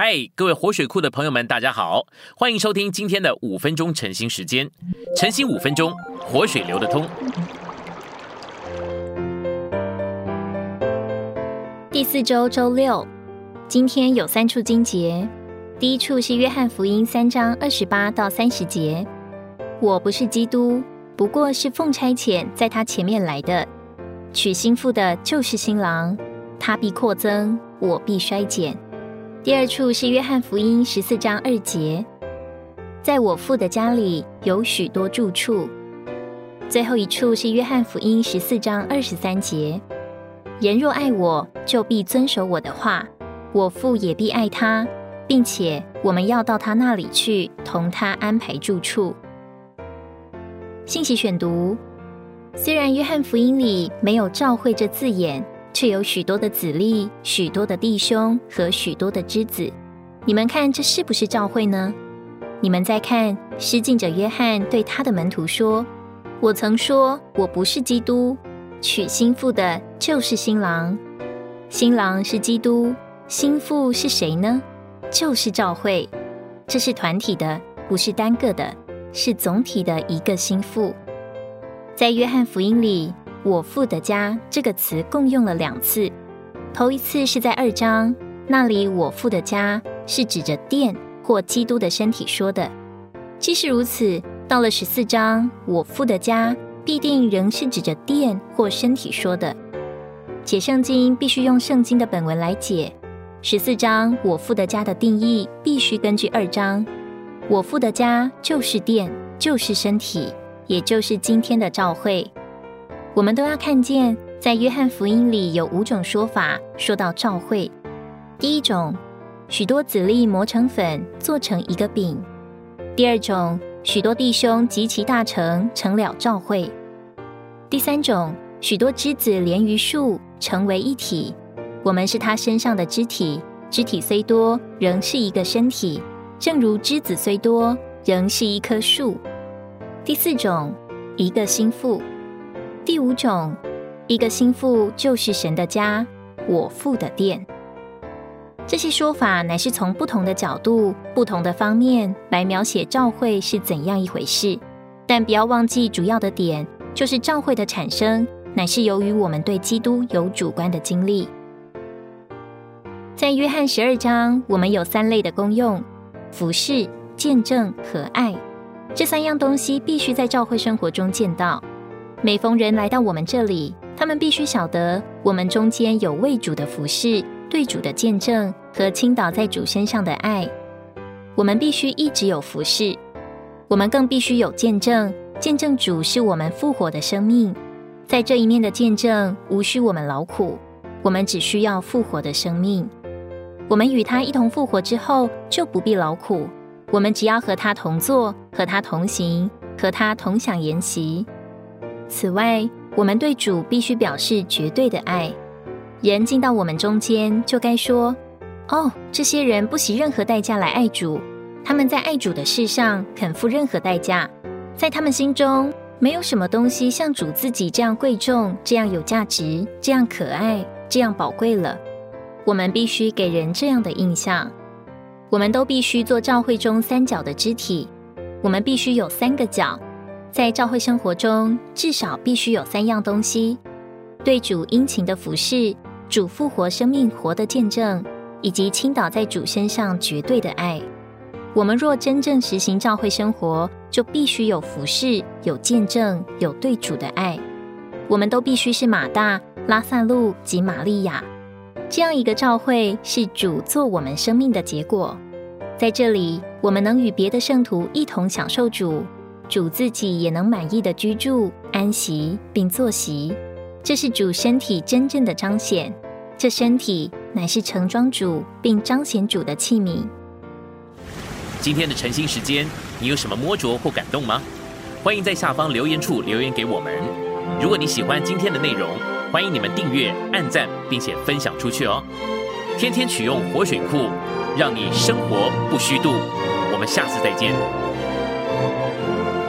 嗨，各位活水库的朋友们，大家好，欢迎收听今天的五分钟晨兴时间。晨兴五分钟，活水流得通。第四周周六，今天有三处经节。第一处是约翰福音三章二十八到三十节。我不是基督，不过是奉差遣在他前面来的。娶新妇的就是新郎，他必扩增，我必衰减。第二处是约翰福音十四章二节，在我父的家里有许多住处。最后一处是约翰福音十四章二十三节，人若爱我，就必遵守我的话，我父也必爱他，并且我们要到他那里去，同他安排住处。信息选读：虽然约翰福音里没有召会这字眼。却有许多的子粒、许多的弟兄和许多的枝子。你们看，这是不是教会呢？你们再看，施浸者约翰对他的门徒说：“我曾说我不是基督，娶新妇的就是新郎。新郎是基督，新妇是谁呢？就是教会。这是团体的，不是单个的，是总体的一个心腹。在约翰福音里。”我父的家这个词共用了两次，头一次是在二章那里，我父的家是指着殿或基督的身体说的。即使如此，到了十四章，我父的家必定仍是指着殿或身体说的。解圣经必须用圣经的本文来解。十四章我父的家的定义必须根据二章，我父的家就是殿，就是身体，也就是今天的教会。我们都要看见，在约翰福音里有五种说法说到召会。第一种，许多籽粒磨成粉做成一个饼；第二种，许多弟兄及其大成成了召会；第三种，许多枝子连于树成为一体，我们是他身上的肢体，肢体虽多，仍是一个身体，正如枝子虽多，仍是一棵树；第四种，一个心腹。第五种，一个心腹就是神的家，我父的殿。这些说法乃是从不同的角度、不同的方面来描写教会是怎样一回事。但不要忘记，主要的点就是教会的产生乃是由于我们对基督有主观的经历。在约翰十二章，我们有三类的功用：服饰、见证和爱。这三样东西必须在教会生活中见到。每逢人来到我们这里，他们必须晓得我们中间有为主的服饰、对主的见证和倾倒在主身上的爱。我们必须一直有服侍，我们更必须有见证，见证主是我们复活的生命。在这一面的见证，无需我们劳苦，我们只需要复活的生命。我们与他一同复活之后，就不必劳苦，我们只要和他同坐，和他同行，和他同享筵席。此外，我们对主必须表示绝对的爱。人进到我们中间，就该说：“哦，这些人不惜任何代价来爱主。他们在爱主的事上肯付任何代价。在他们心中，没有什么东西像主自己这样贵重、这样有价值、这样可爱、这样宝贵了。”我们必须给人这样的印象。我们都必须做教会中三角的肢体。我们必须有三个角。在教会生活中，至少必须有三样东西：对主殷勤的服侍、主复活生命活的见证，以及倾倒在主身上绝对的爱。我们若真正实行教会生活，就必须有服侍、有见证、有对主的爱。我们都必须是马大、拉萨路及玛利亚这样一个教会，是主做我们生命的结果。在这里，我们能与别的圣徒一同享受主。主自己也能满意的居住、安息并坐席，这是主身体真正的彰显。这身体乃是盛装主并彰显主的器皿。今天的晨兴时间，你有什么摸着或感动吗？欢迎在下方留言处留言给我们。如果你喜欢今天的内容，欢迎你们订阅、按赞，并且分享出去哦。天天取用活水库，让你生活不虚度。我们下次再见。Música